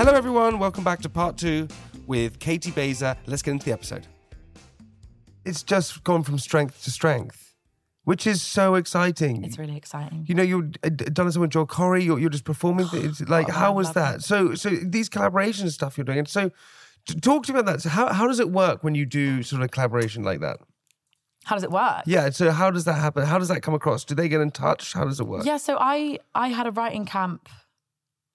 Hello, everyone. Welcome back to part two with Caity Baser. Let's get into the episode. It's just gone from strength to strength, which is so exciting. It's really exciting. you know, you've uh, d- done something with Joel Corry. You're, you're just performing. It's like, Oh, how I was that? it. So, so these collaboration stuff you're doing. And so, t- talk to me about that. So, how how does it work when you do sort of a collaboration like that? How does it work? Yeah. So, how does that happen? How does that come across? Do they get in touch? How does it work? Yeah, so I I had a writing camp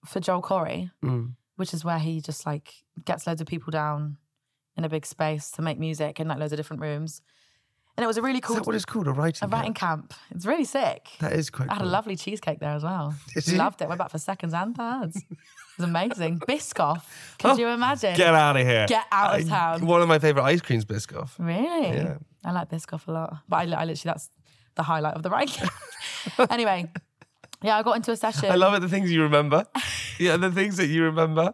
for Joel Corry, Mm. Which is where he just like gets loads of people down in a big space to make music in like loads of different rooms. And it was a really cool. Is cool that what it's called? A writing. a writing camp? camp. It's really sick. That is quite. I had a lovely cheesecake there as well. Did you? Loved it. Went back for seconds and thirds. It was amazing. Biscoff. Could oh, you imagine? Get out of here. Get out of town. One of my favorite ice creams, Biscoff. Really? Yeah. I like Biscoff a lot. But I, I literally, that's the highlight of the writing camp. anyway, yeah, I got into a session. I love it. The things you remember. yeah, the things that you remember.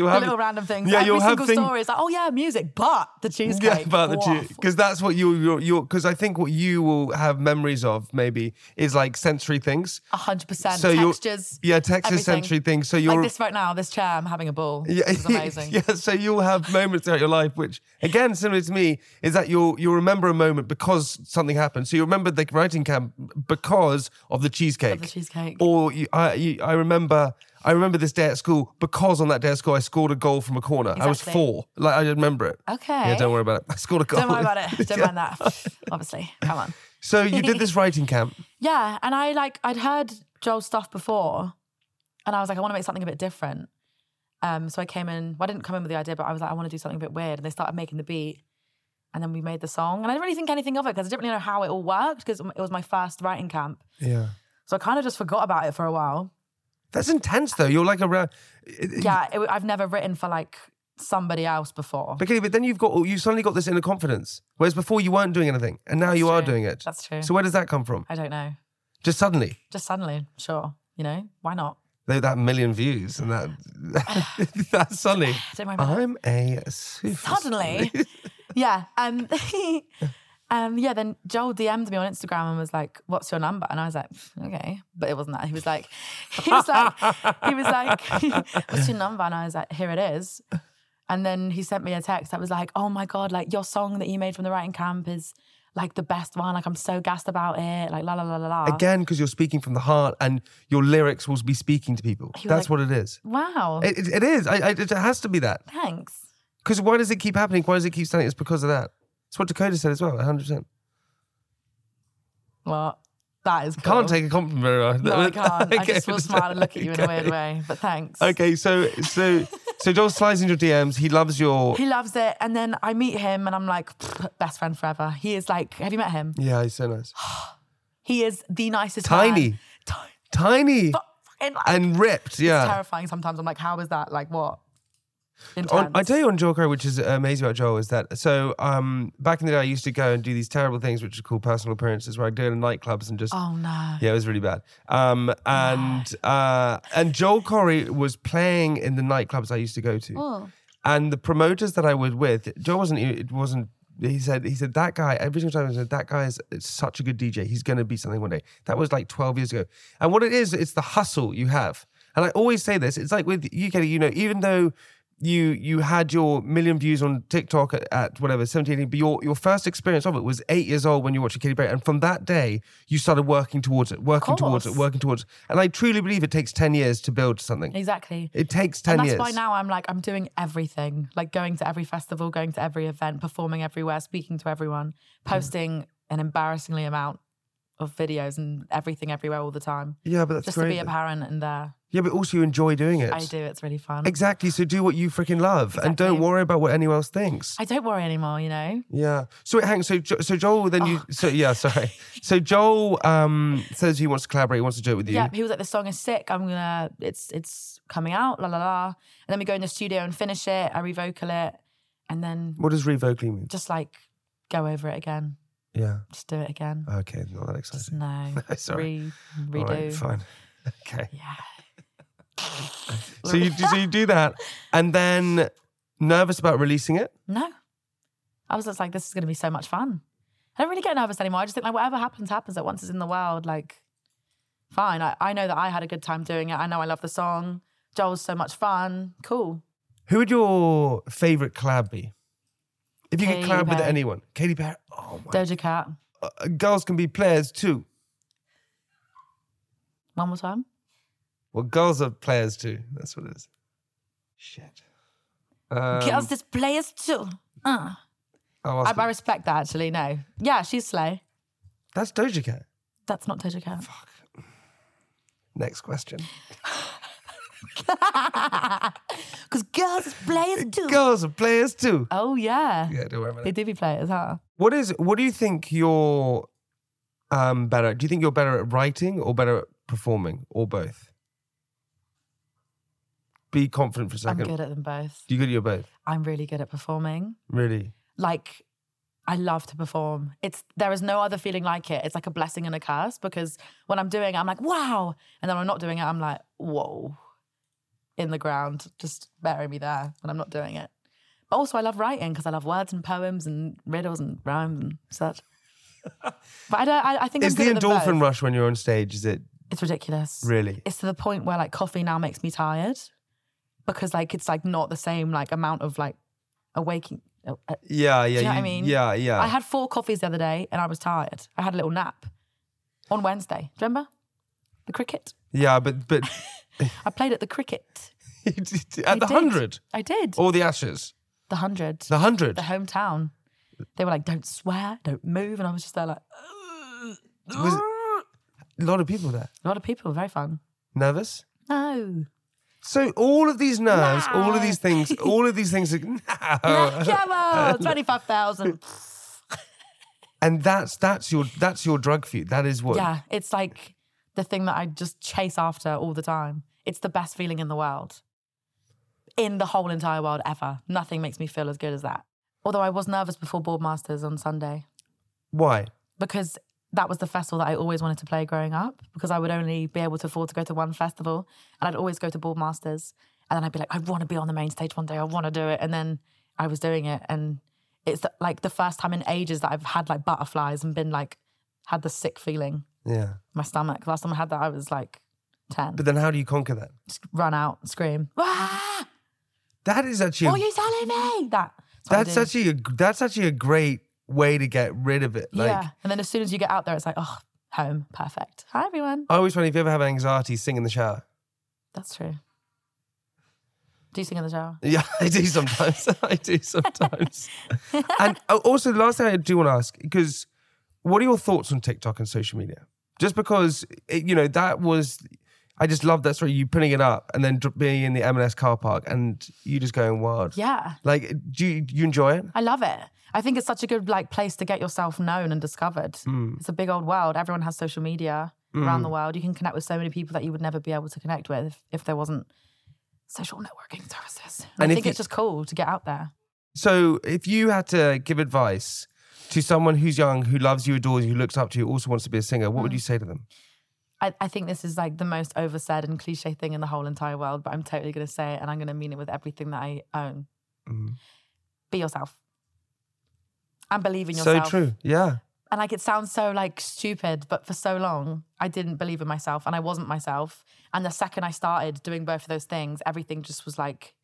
You'll the have little random things. Yeah, Every you'll have single thing- story is like, oh yeah, music, but the cheesecake. Yeah, about the Waff. because that's what you you're you because I think what you will have memories of maybe is like sensory things. Hundred percent. So you're- Textures. Yeah, texture everything. sensory things. So you're like this right now, this chair, I'm having a ball. Yeah, This is amazing. yeah, so you'll have moments throughout your life, which again, similar to me, is that you'll you'll remember a moment because something happened. So you remember the writing camp because of the cheesecake. Of the cheesecake. Or you, I you, I remember I remember this day at school because on that day at school I scored a goal from a corner. I was four. Like I remember it. Okay. Yeah, don't worry about it. I scored a goal. Don't worry about it. Don't Yeah. mind that. Obviously. Come on. So you did this writing camp. Yeah. And I like I'd heard Joel's stuff before and I was like, I want to make something a bit different. Um, so I came in, well, I didn't come in with the idea, but I was like, I want to do something a bit weird. And they started making the beat. And then we made the song. And I didn't really think anything of it because I didn't really know how it all worked because it was my first writing camp. Yeah. So I kind of just forgot about it for a while. That's intense though. You're like a around Yeah, it, I've never written for like somebody else before. But, okay, but then you've got you suddenly got this inner confidence. Whereas before you weren't doing anything. And now you are doing it. That's true. So where does that come from? I don't know. Just suddenly. Just suddenly, sure. You know, why not? They that million views and that that's suddenly. Don't worry about. I'm a super Suddenly. yeah. Um, um, yeah, then Joel DM'd me on Instagram and was like, What's your number? And I was like, Okay. But it wasn't that. He was like, he was like, he was like, What's your number? And I was like, Here it is. And then he sent me a text that was like, Oh my God, like your song that you made from the writing camp is like the best one. Like I'm so gassed about it. Like la la la la la. Again, because you're speaking from the heart and your lyrics will be speaking to people. That's like- what it is. Wow. It, it, it is. I, I, it has to be that. Thanks. Because why does it keep happening? Why does it keep standing? It's because of that. It's what Dakota said as well, 100%. Well, that is cool. Can't take a compliment very well. No, I can't. I just will smile and look at you in a weird way. But thanks. Okay, so so so Joel slides into your DMs. He loves your. He loves it. And then I meet him and I'm like, best friend forever. He is like, have you met him? Yeah, he's so nice. He is the nicest Tiny. man. Tiny. Tiny Fucking like- and ripped. Yeah. terrifying sometimes. I'm like, how is that? Like what? On, I tell you on Joel Corry, which is amazing about Joel, is that so um, back in the day I used to go and do these terrible things, which are called personal appearances, where I'd go to nightclubs and just Oh no. yeah, it was really bad. Um, and uh, and Joel Corry was playing in the nightclubs I used to go to, Oh. and the promoters that I was with, Joel wasn't. It wasn't. He said. He said that guy. Every single time he said that guy is such a good DJ. He's going to be something one day. That was like twelve years ago. And what it is, it's the hustle you have. And I always say this. It's like with you, Kelly. You know, even though you you had your million views on TikTok at, at whatever 17, 18, but your your first experience of it was eight years old when you watched Katy Perry, and from that day you started working towards it, working towards it, working towards it. And I truly believe it takes ten years to build something. Exactly. It takes ten and that's years. why now I'm like, I'm doing everything. Like going to every festival, going to every event, performing everywhere, speaking to everyone, Mm. posting an embarrassingly amount of videos and everything everywhere all the time. Yeah, but that's Just great. to be apparent and there. Yeah, but also you enjoy doing it. I do. It's really fun. Exactly. So do what you freaking love, and don't worry about what anyone else thinks. I don't worry anymore, you know? Yeah. So it hangs. So Jo- so Joel, then Oh. you. So yeah, sorry. So Joel um says he wants to collaborate. He wants to do it with you. Yeah, he was like, the song is sick. I'm gonna, it's it's coming out, la la la. And then we go in the studio and finish it. I revocal it, and then What does revocally mean? just like go over it again. Yeah. Just do it again. Okay. Not that Just exciting. no, Sorry. re, redo. right. Fine. Okay. Yeah. So you do, so you do that, and then nervous about releasing it. No, I was just like, this is gonna be so much fun. I don't really get nervous anymore. I just think like whatever happens, happens. Like once it's in the world, like fine. I, I know that I had a good time doing it. I know I love the song. Joel's so much fun. Cool. Who would your favorite collab be? If you could collab with anyone, Katy Perry. Oh my! Doja Cat. Uh, girls can be players too. One more time. Well, girls are players too. That's what it is. Shit. Um, Girls just players too. Uh. I'll I, I respect that actually. No. Yeah, she's slow. That's Doja Cat. That's not Doja Cat. Fuck. Next question. Because girls is players too. Girls are players too. Oh yeah. Yeah, don't worry about They it. do be players, huh? What is? What do you think you're um, better? at? Do you think you're better at writing or better at performing, or both? Be confident for a second. I'm good at them both. You good at your both? I'm really good at performing. Really? Like I love to perform. It's there is no other feeling like it. It's like a blessing and a curse because when I'm doing it, I'm like, wow. And then when I'm not doing it, I'm like, whoa. In the ground, just bury me there when I'm not doing it. But also I love writing because I love words and poems and riddles and rhymes and such. but I don't I, I think Is the good at them endorphin rush when you're on stage? Is it It's ridiculous. really? It's to the point where like coffee now makes me tired because like it's like not the same like amount of like awaking. uh, uh, Yeah, yeah. you know what I mean? Yeah, yeah. I had four coffees the other day and I was tired. I had a little nap on Wednesday. Do you remember the cricket? yeah, but but I played at the cricket. at the did. hundred I did. All the ashes, the hundred. the hundred. The hometown. They were like, "Don't swear, don't move," and I was just there like, Was a lot of people there. a lot of people, very fun. Nervous. No, So all of these nerves, all of these things, all of these things, are, no. come on, twenty-five thousand. and that's that's your that's your drug for you. That is what. Yeah, it's like the thing that I just chase after all the time. It's the best feeling in the world. In the whole entire world ever. Nothing makes me feel as good as that. Although I was nervous before Boardmasters on Sunday Why? because that was the festival that I always wanted to play growing up because I would only be able to afford to go to one festival and I'd always go to Boardmasters and then I'd be like, I want to be on the main stage one day. I want to do it. And then I was doing it and it's the, like the first time in ages that I've had like butterflies and been like, had the sick feeling Yeah. my stomach. Last time I had that, I was like 10. But then how do you conquer that? Just run out, scream, ah, That is actually a, what are you telling me? That. what I that's actually a, that's actually a great way to get rid of it. Like yeah. And then as soon as you get out there, it's like, oh, home, perfect. Hi, everyone. I always find if you ever have anxiety, sing in the shower. That's true. Do you sing in the shower? Yeah, I do sometimes. I do sometimes. and uh, also, the last thing I do want to ask, because what are your thoughts on TikTok and social media? Just because, it, you know, that was, I just love that story. You putting it up and then being in the M&S car park and you just going wild. Yeah. Like, do you, do you enjoy it? I love it. I think it's such a good like place to get yourself known and discovered. Hmm. It's a big old world. Everyone has social media around the world. You can connect with so many people that you would never be able to connect with if, if there wasn't social networking services. And And I think you- it's just cool to get out there. So, if you had to give advice to someone who's young, who loves you, adores you, who looks up to you, also wants to be a singer, what would you say to them? I, I think this is like the most oversaid and cliche thing in the whole entire world, but I'm totally going to say it and I'm going to mean it with everything that I own. Mhm. Be yourself. And believe in yourself. So true. Yeah. And like it sounds so like stupid, but for so long I didn't believe in myself and I wasn't myself. And the second I started doing both of those things, everything just was like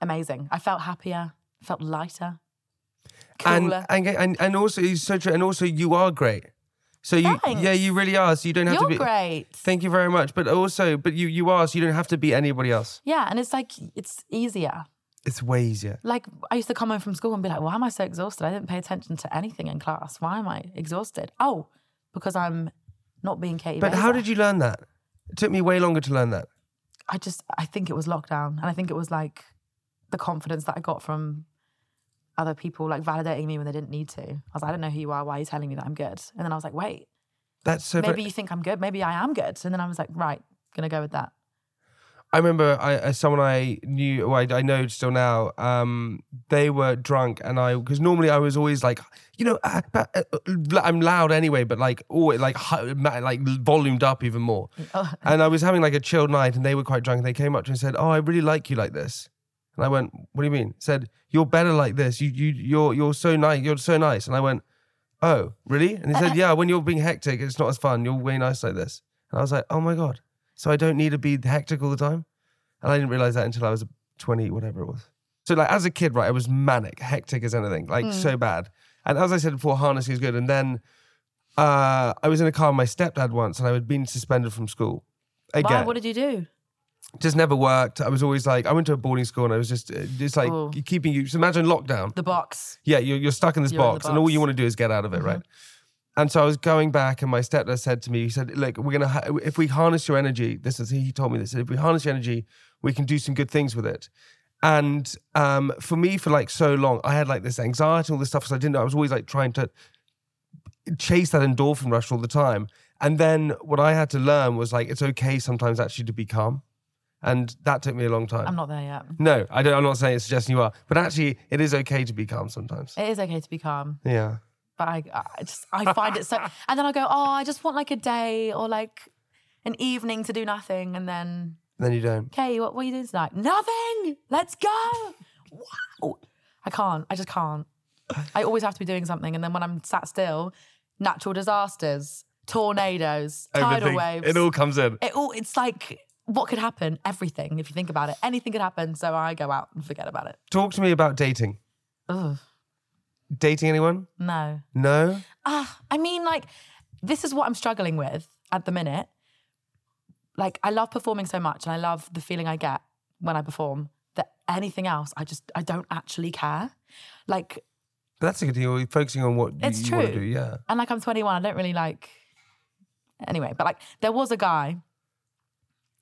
amazing. I felt happier, felt lighter, and, cooler. and and and also it's so true. And also you are great. So you Thanks. yeah you really are. So you don't have You're to be. great. Thank you very much. But also, but you you are. So you don't have to be anybody else. Yeah, and it's like it's easier. It's way easier. Like I used to come home from school and be like, "Why am I so exhausted? I didn't pay attention to anything in class. Why am I exhausted? Oh, because I'm not being Caity. But how did you learn that? It took me way longer to learn that. I just I think it was lockdown, and I think it was like the confidence that I got from other people like validating me when they didn't need to. I was like, I don't know who you are. Why are you telling me that I'm good? And then I was like, wait, That's so. maybe you think I'm good. Maybe I am good. And then I was like, right, gonna go with that. I remember I, someone I knew, well, I, I know still now. Um, they were drunk, and I because normally I was always like, you know, uh, uh, uh, I'm loud anyway, but like always like like volumed up even more. Oh. And I was having like a chilled night, and they were quite drunk. And they came up to me and said, "Oh, I really like you like this." And I went, "What do you mean?" Said, "You're better like this. You you you're you're so nice. You're so nice." And I went, "Oh, really?" And he said, "Yeah. When you're being hectic, it's not as fun. You're way nice like this." And I was like, "Oh my god." So I don't need to be hectic all the time. And I didn't realize that until I was 20, whatever it was. So like as a kid, right, I was manic, hectic as anything, like so bad. And as I said before, harnessing is good. And then uh, I was in a car with my stepdad once and I had been suspended from school. Again, Why? What did you do? just never worked. I was always like, I went to a boarding school and I was just, it's like Oh. keeping you. So imagine lockdown. The box. Yeah, you're, you're stuck in this You're in box, and all. Mm-hmm. you want to do is get out of it, right? And so I was going back, and my stepdad said to me, he said, "Look, we're gonna ha- if we harness your energy. This is he told me this. If we harness your energy, we can do some good things with it." And um, for me, for like so long, I had like this anxiety, all this stuff, because I didn't know. I was always like trying to chase that endorphin rush all the time. And then what I had to learn was like it's okay sometimes actually to be calm, and that took me a long time. I'm not there yet. no, I don't. I'm not saying it's suggesting you are, but actually, it is okay to be calm sometimes. It is okay to be calm. Yeah. But I, I just I find it so. And then I go, oh, I just want like a day or like an evening to do nothing, and then Then you don't. okay, what, what are you doing tonight? Nothing. Let's go. Wow. I can't. I just can't. I always have to be doing something, and then when I'm sat still, natural disasters, tornadoes, tidal Everything- waves. It all comes in. It all. It's like what could happen. Everything, if you think about it, anything could happen. So I go out and forget about it. Talk to me about dating. Ugh, Dating anyone? no. No. Ah, I mean, like, this is what I'm struggling with at the minute. Like, I love performing so much and I love the feeling I get when I perform that anything else, I just, I don't actually care. Like, But that's a good thing. You're focusing on what you, It's you want to true. do. Yeah. and like, I'm 21, I don't really like, anyway, but like, there was a guy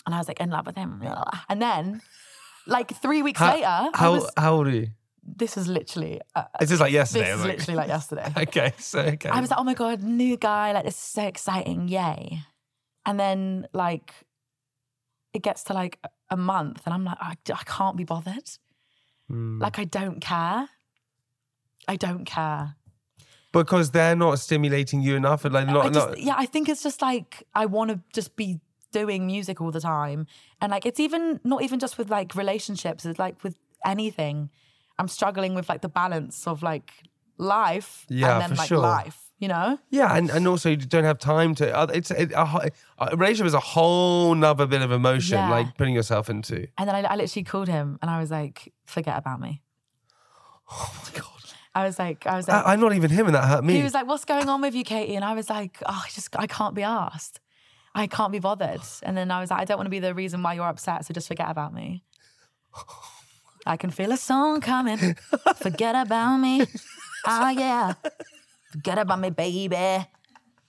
and I was like in love with him. And then, like, three weeks How, later, how, was, how old are you? This is literally, uh, It's just like yesterday. I is like- literally like yesterday. okay. So, okay. I was like, oh my God, new guy, like this is so exciting, yay. And then like it gets to like a month and I'm like, I, I can't be bothered. Hmm. Like I don't care. I don't care. because they're not stimulating you enough. And like, not, I just, not, yeah, I think it's just like I want to just be doing music all the time. And like it's even not even just with like relationships, it's like with anything. I'm struggling with like the balance of like life Yeah, and then like sure. life, you know? yeah. And, and also, you don't have time to. It's it, a, a relationship is a whole nother bit of emotion, Yeah. like putting yourself into. And then I, I literally called him and I was like, forget about me. Oh my God. I was like, I was like, I, I'm not even him, and that hurt me. he was like, what's going on with you, Caity? And I was like, oh, I just, I can't be asked. I can't be bothered. And then I was like, I don't want to be the reason why you're upset, so just forget about me. I can feel a song coming. Forget about me. Oh, yeah. Forget about me, baby.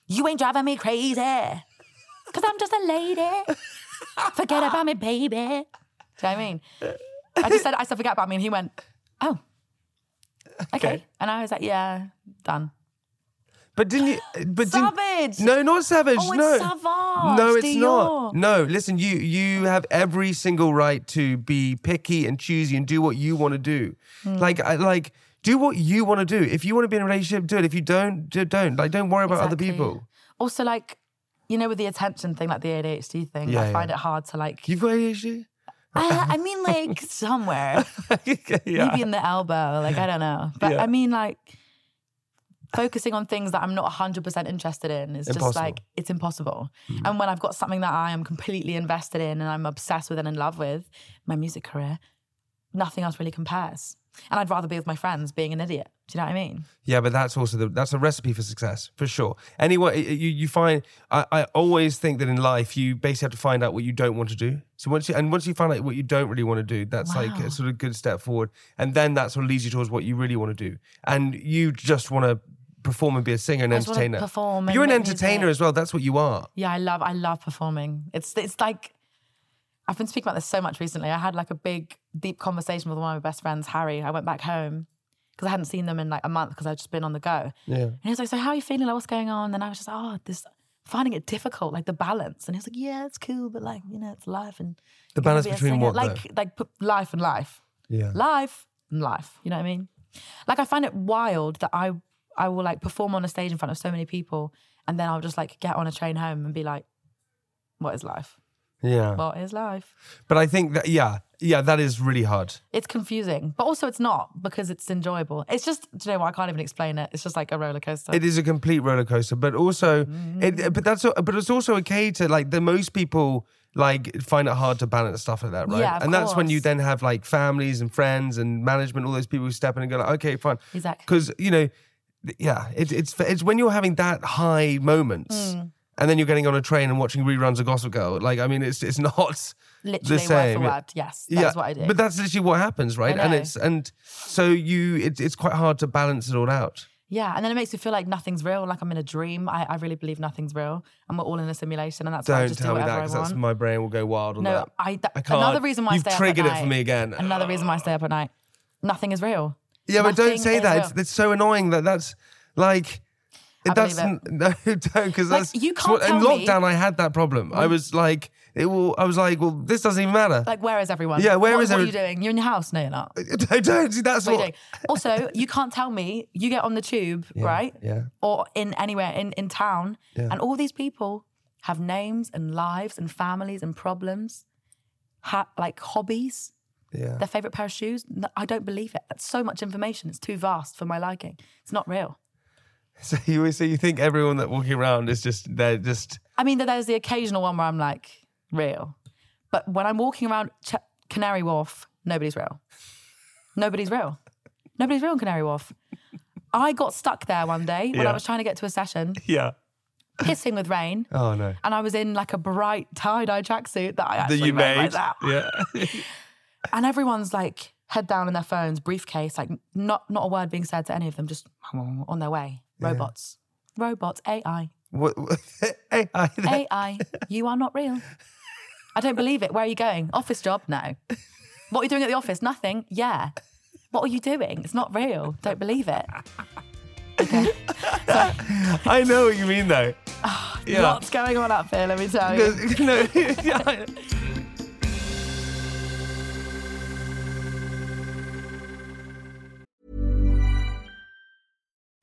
You ain't driving me crazy. Cause I'm just a lady. Forget about me, baby. Do you know what I mean? I just said, I said, forget about me. And he went, oh, okay. Okay. And I was like, yeah, done. But didn't you? But didn't- no, not savage. Oh, no, savage, no, it's Dior. not. No, listen. You you have every single right to be picky and choosy and do what you want to do. Hmm. Like I like do what you want to do. If you want to be in a relationship, do it. If you don't, do- don't. Like don't worry about other people. Also, like, you know, with the attention thing, like the ADHD thing, Yeah, I find it hard to like. You've got ADHD. I, I mean, like somewhere, yeah. maybe in the elbow. Like I don't know, but Yeah. I mean, like focusing on things that I'm not 100 percent interested in is just Impossible. Mm-hmm. like it's impossible. And when I've got something that I am completely invested in and I'm obsessed with and in love with, my music career, nothing else really compares. And I'd rather be with my friends being an idiot. Do you know what I mean? Yeah, but that's also the that's a recipe for success for sure. Anyway, you you find I, I always think that in life you basically have to find out what you don't want to do. So once you and once you find out what you don't really want to do, that's like a sort of good step forward. And then that sort of leads you towards what you really want to do. And you just want to perform and be a singer and I just wanna entertainer. perform you're an entertainer as well. That's what you are. Yeah, I love I love performing. It's it's like I've been speaking about this so much recently. I had like a big deep conversation with one of my best friends, Harry. I went back home because I hadn't seen them in like a month because I'd just been on the go. Yeah. And he was like, "So how are you feeling? Like what's going on?" And I was just, "Oh, this finding it difficult, like the balance." And he was like, "Yeah, it's cool, but like you know, it's life and The balance be between singer." what, though? like like life and life, Yeah. life and life. You know what I mean? Like I find it wild that I I will like perform on a stage in front of so many people, and then I'll just like get on a train home and be like, "What is life? Yeah. What is life?" But I think that, yeah, yeah, that is really hard. It's confusing, but also it's not because it's enjoyable. It's just, do you know what? I can't even explain it. It's just like a roller coaster. It is a complete roller coaster, but also, Mm. it, but that's, but it's also okay to like the most people like find it hard to balance stuff like that, right? Yeah, and that's when you then have like families and friends and management, all those people who step in and go like, okay, fine, Exactly. because you know, yeah, it, it's it's when you're having that high moments. Mm. And then you're getting on a train and watching reruns of Gossip Girl. Like, I mean, it's it's not Literally the same. word for word. Yes, that's what I do. But that's literally what happens, right? And it's and so you, it's it's quite hard to balance it all out. yeah, and then it makes me feel like nothing's real, like I'm in a dream. I, I really believe nothing's real, and we're all in a simulation, and that's why I Don't just tell do me that whatever because that's my brain will go wild on no, that. I, that, I can't. Another reason why You've I stay triggered up at it for me again. Another reason why I stay up at night. Nothing is real. Yeah, but don't say that. It's, it's so annoying that that's like. I that's n- no, don't because Like, that's you can't what- in tell me- lockdown. I had that problem. I mm. was like, it will. I was like, well, this doesn't even matter. Like, where is everyone? Yeah, where what, is what are you doing? You're in your house? No, you're not. don't, don't. That's What what. Also, you can't tell me you get on the tube, right? yeah. Or in anywhere in, in town, Yeah. and all these people have names and lives and families and problems, ha- like hobbies, Yeah. their favorite pair of shoes. I don't believe it. That's so much information. It's too vast for my liking. It's not real. So you so you think everyone that walking around is just they're just I mean, there's the occasional one where I'm like, real. But when I'm walking around Ch- Canary Wharf, nobody's real. Nobody's real. Nobody's real in Canary Wharf. I got stuck there one day when Yeah. I was trying to get to a session, yeah. pissing with rain, Oh no. and I was in like a bright tie dye tracksuit that I That actually you made made. myself. Yeah. And everyone's like head down in their phones, briefcase, like not not a word being said to any of them, just on their way. Robots, robots, AI, what, what- hey, I, AI, you are not real. I don't believe it. Where are you going? Office job? No. What are you doing at the office? Nothing. Yeah. What are you doing? It's not real. Don't believe it. Okay. I know what you mean though. Ah, yeah. Lots going on up here, let me tell you. No, yeah.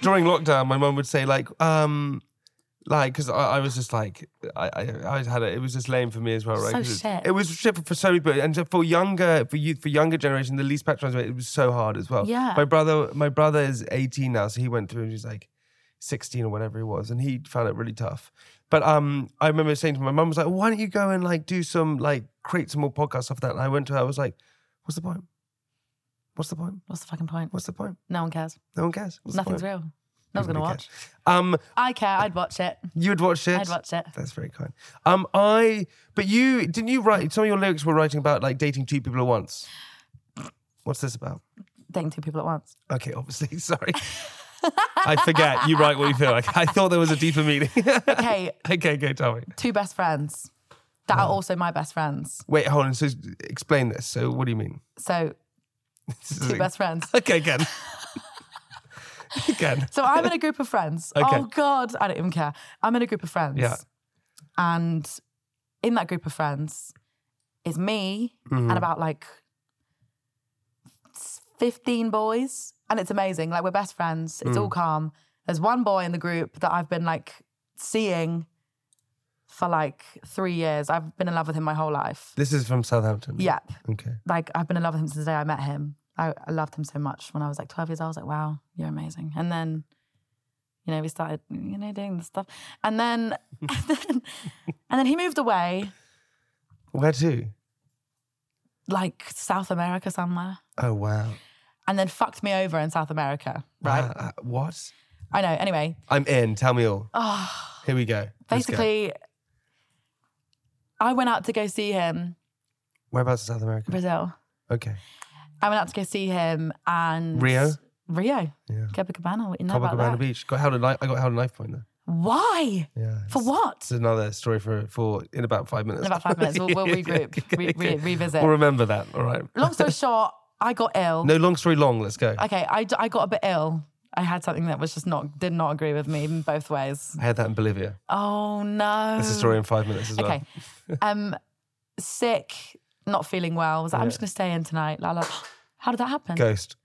During lockdown, my mum would say like, um, like because I, I was just like, I, I, I had it. It was just lame for me as well, right? So it, shit. it was shit for, for so many people, and for younger, for youth, for younger generation, the least patronised it was so hard as well. Yeah. My brother, my brother is 18 now, so he went through. And he's like 16 or whatever he was, and he found it really tough. But um, I remember saying to my mum, was like, "Why don't you go and like do some like create some more podcasts off that?" And I went to her. I was like, "What's the point? What's the point? What's the fucking point? What's the point? No one cares. No one cares. What's Nothing's real. No one's going to Nobody watch. cares. Um, I care. I'd watch it. you would watch it. I'd watch it. That's very kind. Um, I but you didn't you write some of your lyrics were writing about like dating two people at once. What's this about? Dating two people at once. Okay, obviously, sorry. I forget. You write what you feel like. I thought there was a deeper meaning. Okay, okay, go tell me. two best friends that are also my best friends. Wait, hold on. So explain this. So what do you mean? So, two best friends. Okay, again. again. So I'm in a group of friends. Okay. Oh God, I don't even care. I'm in a group of friends. Yeah. And in that group of friends is me Mm-hmm. and about like 15 boys. And it's amazing. Like we're best friends. It's all Mm. calm. There's one boy in the group that I've been like seeing for like three years. I've been in love with him my whole life. This is from Southampton. Yep. Okay. Like I've been in love with him since the day I met him. I, I loved him so much when I was like 12 years old. I was like, wow, you're amazing. And then, you know, we started, you know, doing the stuff. And then, and then, and then he moved away, Where to? like South America somewhere, Oh wow. and then fucked me over in South America. Right. Wow. Uh, what? I know. Anyway, I'm in. Tell me all. Here we go. Let's go. basically, I went out to go see him, whereabouts in South America? Brazil. Okay. I went out to go see him and Rio? Rio. Yeah. Copacabana. What you know about Copacabana that? Beach. Got held a knife. I got held a knife point there. Why? Yeah. For what? It's another story for for in about five minutes. In about five minutes, we'll, we'll regroup, re- re- revisit. We'll remember that. All right. Long story short, I got ill. No long story long. Let's go. Okay, I, I got a bit ill. I had something that was just not did not agree with me in both ways. I had that in Bolivia. Oh no. That's a story in five minutes as well. Okay. Um, sick, not feeling well. Was like, I'm just gonna stay in tonight. La, la. How did that happen? Ghost.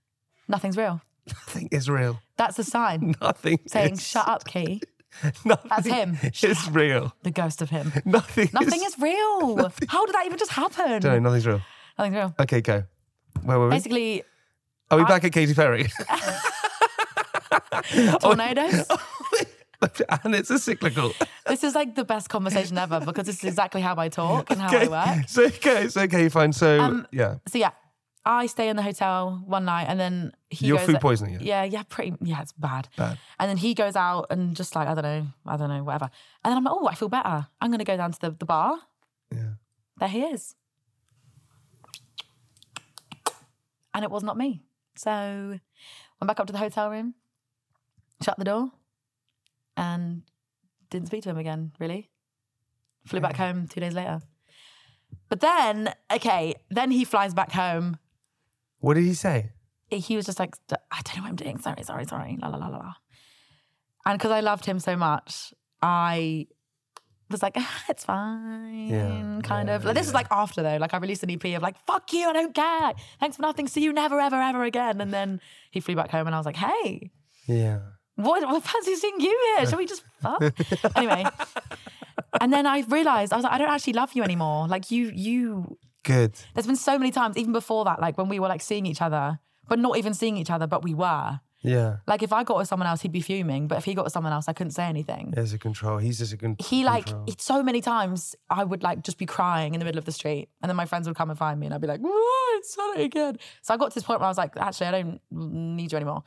Nothing's real. Nothing is real. That's a sign Nothing saying, is, "Shut up, Key." Nothing That's him. It's real. The ghost of him. Nothing. Nothing is real. How did that even just happen? Don't know. Nothing's real. Nothing's real. Okay, go. Where were we? Basically, Are we back at Katy Perry? tornadoes. Oh, and it's a cyclical. This is like the best conversation ever because this is exactly how I talk and how I work. So okay, so okay, fine. So Um, yeah, So yeah, I stay in the hotel one night and then he You're goes food poisoning you? Yeah, yeah, pretty. Yeah, it's bad. Bad. And then he goes out and just like I don't know, I don't know, whatever. And then I'm like, oh, I feel better. I'm gonna go down to the, the bar. yeah. There he is. And it was not me. So went back up to the hotel room, shut the door, and didn't speak to him again, really. Flew back home two days later. But then, okay, then he flies back home. What did he say? He was just like, I don't know what I'm doing. Sorry, sorry, sorry. La la la la la. And because I loved him so much, I was like, "Ah, it's fine, yeah, kind of. Like, this is like after though. Like I released an EP of like, fuck you, I don't care. Thanks for nothing. See you never, ever, ever again. And then he flew back home and I was like, hey, Yeah. What, what fancy seeing you here? Shall we just fuck? anyway. And then I realized, I was like, I don't actually love you anymore. Like you, you, Good. there's been so many times, even before that, like when we were like seeing each other, but not even seeing each other, but we were. Yeah. Like if I got with someone else, he'd be fuming. But if he got with someone else, I couldn't say anything. There's a control. He's just a con- He like control. so many times I would like just be crying in the middle of the street, and then my friends would come and find me, and I'd be like, "Whoa, it's it again." So I got to this point where I was like, "Actually, I don't need you anymore."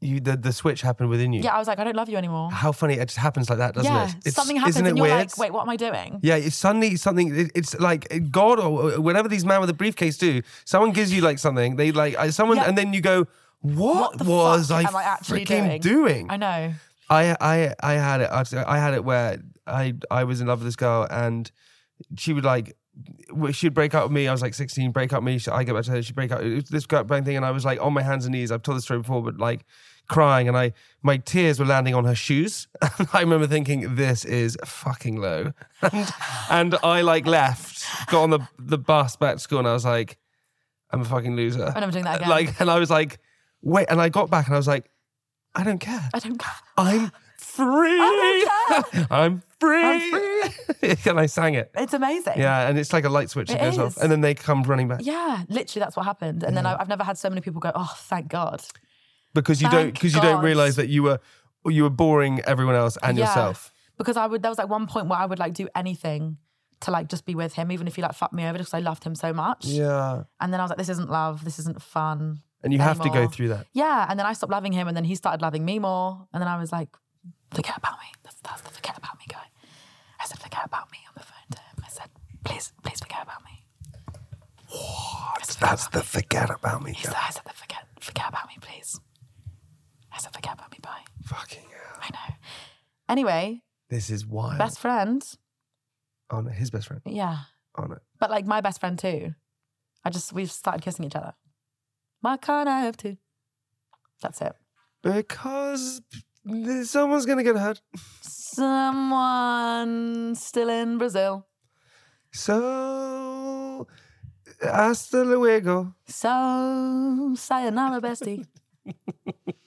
You the, the switch happened within you. Yeah, I was like, "I don't love you anymore." How funny it just happens like that, doesn't yeah, it? It's- something happens, Isn't it and you're weird? like, "Wait, what am I doing?" Yeah, it's suddenly something. it- It's like God or whatever these man with a briefcase do. Someone gives you like something. They like someone, Yeah. and then you go, "What, What the was fuck I, am I actually freaking doing?" I know. I I I had it. I had it where I I was in love with this girl, and she would like. She'd break up with me. I was like 16. Break up with me. I get back to her. She break up. It was this gut bang thing, and I was like on my hands and knees. I've told this story before, but like crying, and I my tears were landing on her shoes. And I remember thinking, "This is fucking low," and, and I like left, got on the the bus back to school, and I was like, "I'm a fucking loser." I'm never doing that again. Like, and I was like, "Wait," and I got back, and I was like, "I don't care." I don't care. I'm free. I'm free. and I sang it. It's amazing. Yeah, and it's like a light switch that It goes off, is. and then they come running back Yeah, literally, that's what happened. And then I, I've never had so many people go, "Oh, thank God." Because you don't because you don't God. realize that you were you were boring everyone else and Yeah. yourself. because I would there was like one point where I would like do anything to like just be with him, even if he like fucked me over because I loved him so much. Yeah, And then I was like, this isn't love, this isn't fun. and you have to go Anymore. through that. Yeah. And then I stopped loving him and then he started loving me more. And then I was like, forget about me. That's that's the forget about me guy. I said, forget about me on the phone to him. I said, please, please forget about me. Said, That's the forget about me. He said, I said, forget, forget about me, please. I said, forget about me, bye. Fucking hell. I know. Anyway, This is wild. best friend. oh no, his best friend. Yeah. Oh no. But like my best friend too. I just we've started kissing each other. Why can't I have two? That's it. Because someone's gonna get hurt. Someone still in Brazil. So hasta luego. So sayonara, bestie.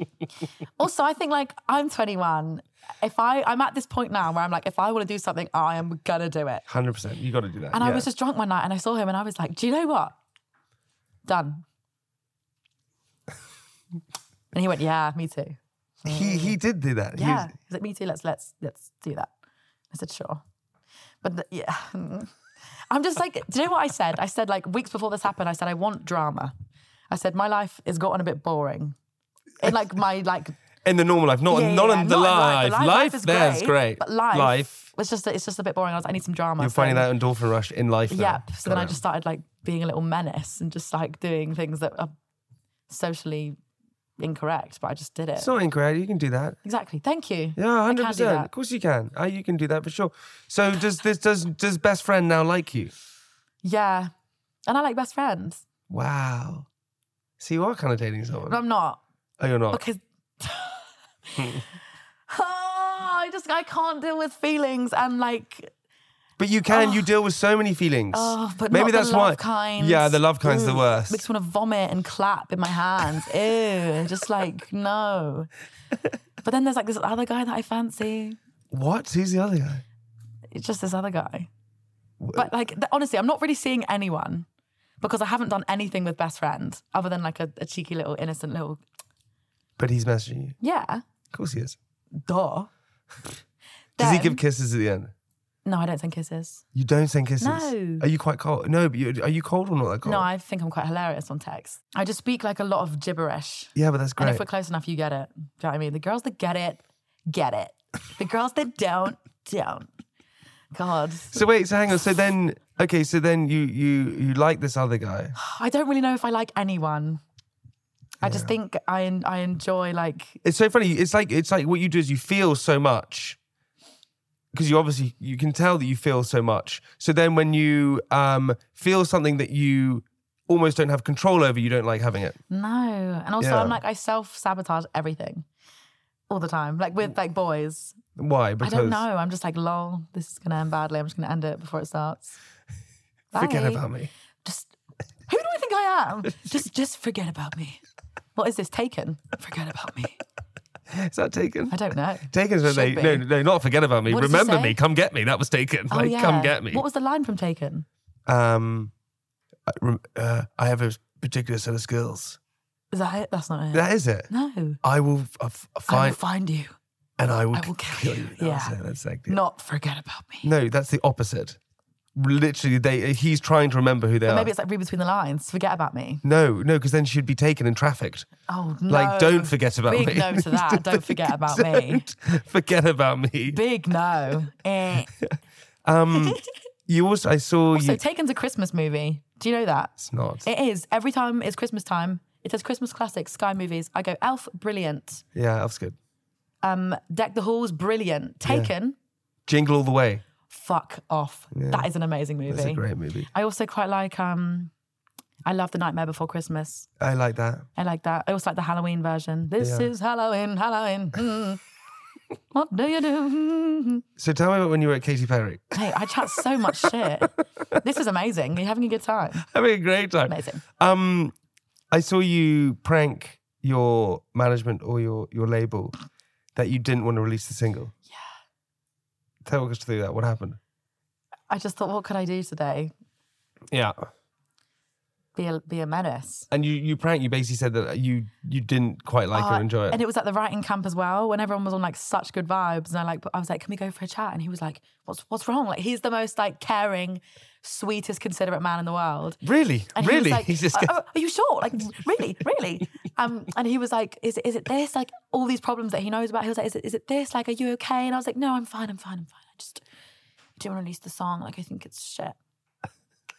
also, I think like I'm 21 if I, I'm at this point now where I'm like, if I want to do something, I am gonna do it. Hundred percent. You got to do that. And I was just drunk one night and I saw him and I was like, do you know what? Done. and he went, yeah, me too. He he did do that. He Yeah. was- He's like, me too. Let's let's let's do that. I said, sure. But the, yeah, I'm just like, do you know what I said? I said like weeks before this happened. I said I want drama. I said my life has gotten a bit boring. In like my like in the normal life, not yeah, not yeah, in the not life. in Life, life is there's great, great. but life, life. it's just it's just a bit boring. I was like, I need some drama. You're so- finding that endorphin rush in life. now. Yep. So then Got I just started like being a little menace and just like doing things that are socially incorrect, but I just did it. It's not incorrect. You can do that. exactly. Thank you. Yeah, hundred percent. Of course you can. Uh, you can do that for sure. So does this does does best friend now like you? Yeah. And I like best friends. Wow. So you are kind of dating someone. But I'm not oh, you're not. because oh, I just I can't deal with feelings and like But you can. You oh. deal with so many feelings. oh, but Maybe that's the love why. kind. Yeah, the love kind's the worst. Makes me want to vomit and clap in my hands. Ew, just like no. But then there's like this other guy that I fancy. What? Who's the other guy? It's just this other guy. But like honestly, I'm not really seeing anyone because I haven't done anything with best friend other than like a, a cheeky little innocent little But he's messaging you. yeah. Of course he is. Duh. Does he Then- give kisses at the end? No, I don't send kisses. You don't send kisses. No. Are you quite cold? No, but you, are you cold or not that cold? No, I think I'm quite hilarious on text. I just speak like a lot of gibberish. yeah, but that's great. And great. if we're close enough, you get it. Do you know what I mean? The girls that get it, get it. The girls that don't, don't. God. So wait, so hang on. So then, okay, so then you you you like this other guy? I don't really know if I like anyone. I just think I I enjoy like It's so funny. It's like it's like what you do is you feel so much because you obviously you can tell that you feel so much. So then when you um feel something that you almost don't have control over, you don't like having it. no. And also Yeah. I'm like I self sabotage everything all the time. Like with like boys. Why? I don't know. I'm just like, lol, this is gonna end badly. I'm just gonna end it before it starts. forget Bye. about me. Just who do I think I am? just just forget about me. What is this? Taken? Forget about me. Is that taken? I don't know. Taken is when they Should no no not forget about me. What does Remember say? me. Come get me. That was taken. Oh like yeah. come get me. What was the line from Taken? um, I, rem- uh, I have a particular set of skills. Is that it? That's not it. That is it. no. I will f- f- I will find find you. and I will, I will kill you. That's Yeah. it, That's like Not forget about me. No, that's the opposite. Literally, they he's trying to remember who they But are. maybe it's like read between the lines. Forget about me. no, no, because then she'd be taken and trafficked. Oh no. Like, don't forget about Big me. Big no to that. Don't forget about me. Forget about me. Big no. Eh. Um, you also, I saw So you. Taken's a Christmas movie. Do you know that? It's not. It is. Every time it's Christmas time, it says Christmas classics, Sky movies. I go, Elf, brilliant. Yeah, Elf's good. Um, Deck the Halls, brilliant. Taken, Jingle all the way. Fuck off. That is an amazing movie. That's a great movie. I also quite like um I love The Nightmare Before Christmas. I like that. I like that. I also like the Halloween version. This Yeah. is Halloween, Halloween. mm. what do you do? So tell me about when you were at Katy Perry. Hey, I chat so much shit. This is amazing. You're having a good time. Having a great time. Amazing. Um, I saw you prank your management or your your label that you didn't want to release the single. Tell us through that. What happened? I just thought, what could I do today? Yeah. Be a be a menace. And you you prank. You basically said that you you didn't quite like Uh, or enjoy it. And it was at the writing camp as well, when everyone was on like such good vibes. And I like, I was like, can we go for a chat? And he was like, what's what's wrong? Like he's the most like caring, sweetest, considerate man in the world. really, And really. he like, He's just "Uh, oh, "Are you sure? Like, really, really?" Um, and he was like, "Is it, is it this? Like, all these problems that he knows about." He was like, "Is it, is it this? Like, are you okay?" And I was like, "No, I'm fine. I'm fine. I'm fine. I just don't want to release the song. Like, I think it's shit."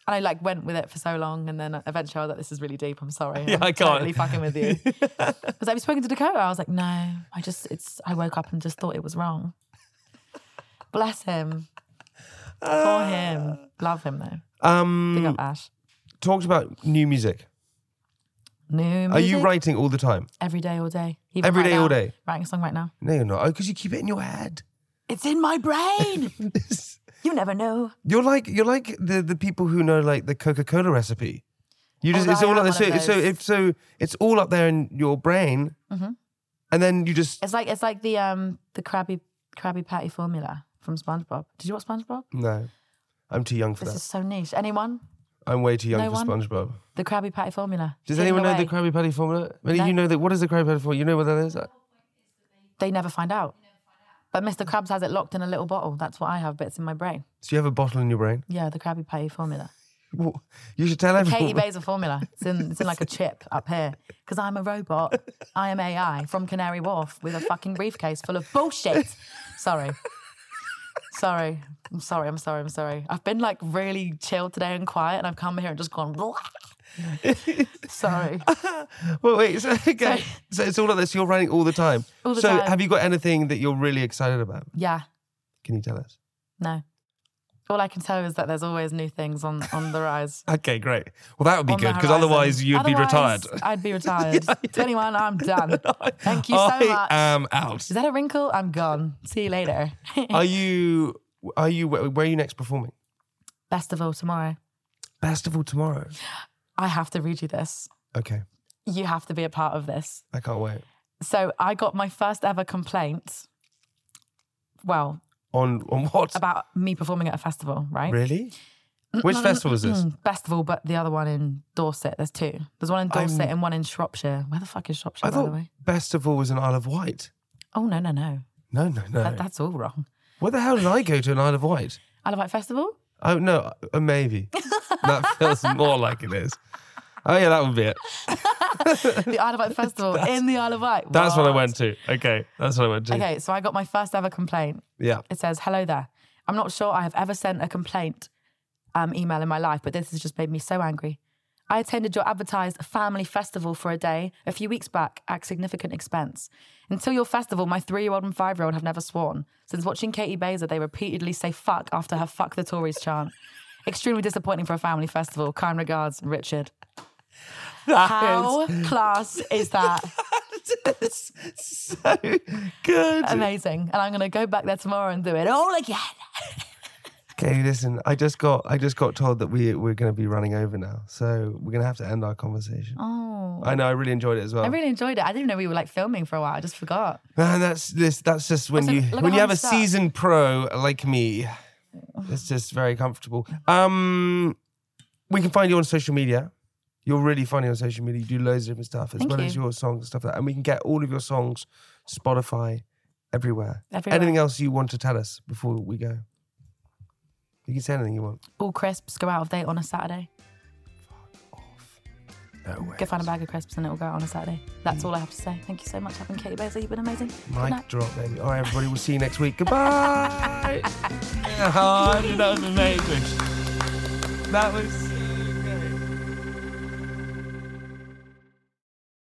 And I like went with it for so long, and then eventually I was like, "This is really deep. I'm sorry. Yeah, I'm I can't. Totally fucking with you." Because I was like, "Have you spoken to Dakota?" I was like, "No. I just it's. I woke up and just thought it was wrong." Bless him. For him. Love him though. Big um up Ash. talked about new music. New Are you music? writing all the time? Every day, all day. Even Every right day, all now, day? Writing a song right now. No, you're not. Oh, because you keep it in your head. It's in my brain. you never know. You're like you're like the the people who know like the Coca Cola recipe. You just Oh, it's I all am up there. one So, of so those. if so, it's all up there in your brain, Mm-hmm. and then you just It's like it's like the um the Krabby Krabby Patty formula from SpongeBob. Did you watch SpongeBob? No, I'm too young for that. This that. is so niche. Anyone? I'm way too young No for one? SpongeBob. The Krabby Patty formula. Does Hidden anyone know the away. Krabby Patty formula? Maybe No. you know that. What is the Krabby Patty formula? You know what that is? They never find out. But Mr. Krabs has it locked in a little bottle. That's what I have, but it's in my brain. So you have a bottle in your brain. Yeah, the Krabby Patty formula. You should tell everyone. Caity Baser formula. It's in, it's in like a chip up here. Because I'm a robot. I am AI from Canary Wharf with a fucking briefcase full of bullshit. Sorry. Sorry. I'm sorry. I'm sorry. I'm sorry. I've been like really chill today and quiet, and I've come here and just gone. sorry. Well, wait. So, okay. so it's all like this. You're running all the time. All the so time. have you got anything that you're really excited about? Yeah. Can you tell us? No. All I can tell you is that there's always new things on, on the rise. Okay, great. Well, that would be on good because otherwise you'd be retired. I'd be retired. 21, I'm done. Thank you so I much. I am out. Is that a wrinkle? I'm gone. See you later. Are you? Are you? Where where are you next performing? Festival tomorrow. Festival tomorrow. I have to read you this. Okay, You have to be a part of this. I can't wait. So I got my first ever complaint. Well, On on what? about me performing at a festival, right? Really? Which festival is this? Festival, but the other one in Dorset. There's two. There's one in Dorset I'm- and one in Shropshire. Where the fuck is Shropshire, I by the thought way? Festival was an Isle of Wight. Oh no, no, no. No, no, no. That, that's all wrong. Where the hell did I go to an Isle of Wight? Isle of Wight Festival? Oh no, uh, maybe. that feels more like it is. Oh yeah, that would be it. the Isle of Wight Festival in the Isle of Wight. That's what I went to. Okay, that's what I went to. Okay, so I got my first ever complaint. Yeah. It says, Hello there. I'm not sure I have ever sent a complaint um, email in my life, but this has just made me so angry. I attended your advertised family festival for a day a few weeks back at significant expense. Until your festival, my three year old and five year old have never sworn. Since watching Caity Baser, they repeatedly say fuck after her fuck the Tories chant. Extremely disappointing for a family festival. Kind regards, Richard. How class is that? That's so good. Amazing. And I'm going to go back there tomorrow and do it all again. Okay, listen. I just got I just got told that we we're going to be running over now, so we're going to have to end our conversation. Oh. I know. I really enjoyed it as well. I really enjoyed it. I didn't know we were like filming for a while. I just forgot. Man, that's this. That's just when you when you have a seasoned pro like me. It's just very comfortable. Um, we can find you on social media. You're really funny on social media. You do loads of different stuff as Thank well you. as your songs and stuff like that. And we can get all of your songs, Spotify, everywhere. Everywhere. Anything else you want to tell us before we go? You can say anything you want. All crisps go out of date on a Saturday. Fuck off. No way. Go find a bag of crisps and it'll go out on a Saturday. That's mm. all I have to say. Thank you so much, having Caity Baser. You've been amazing. Mic drop, baby. All right, everybody. We'll see you next week. Goodbye. oh, that was amazing. That was.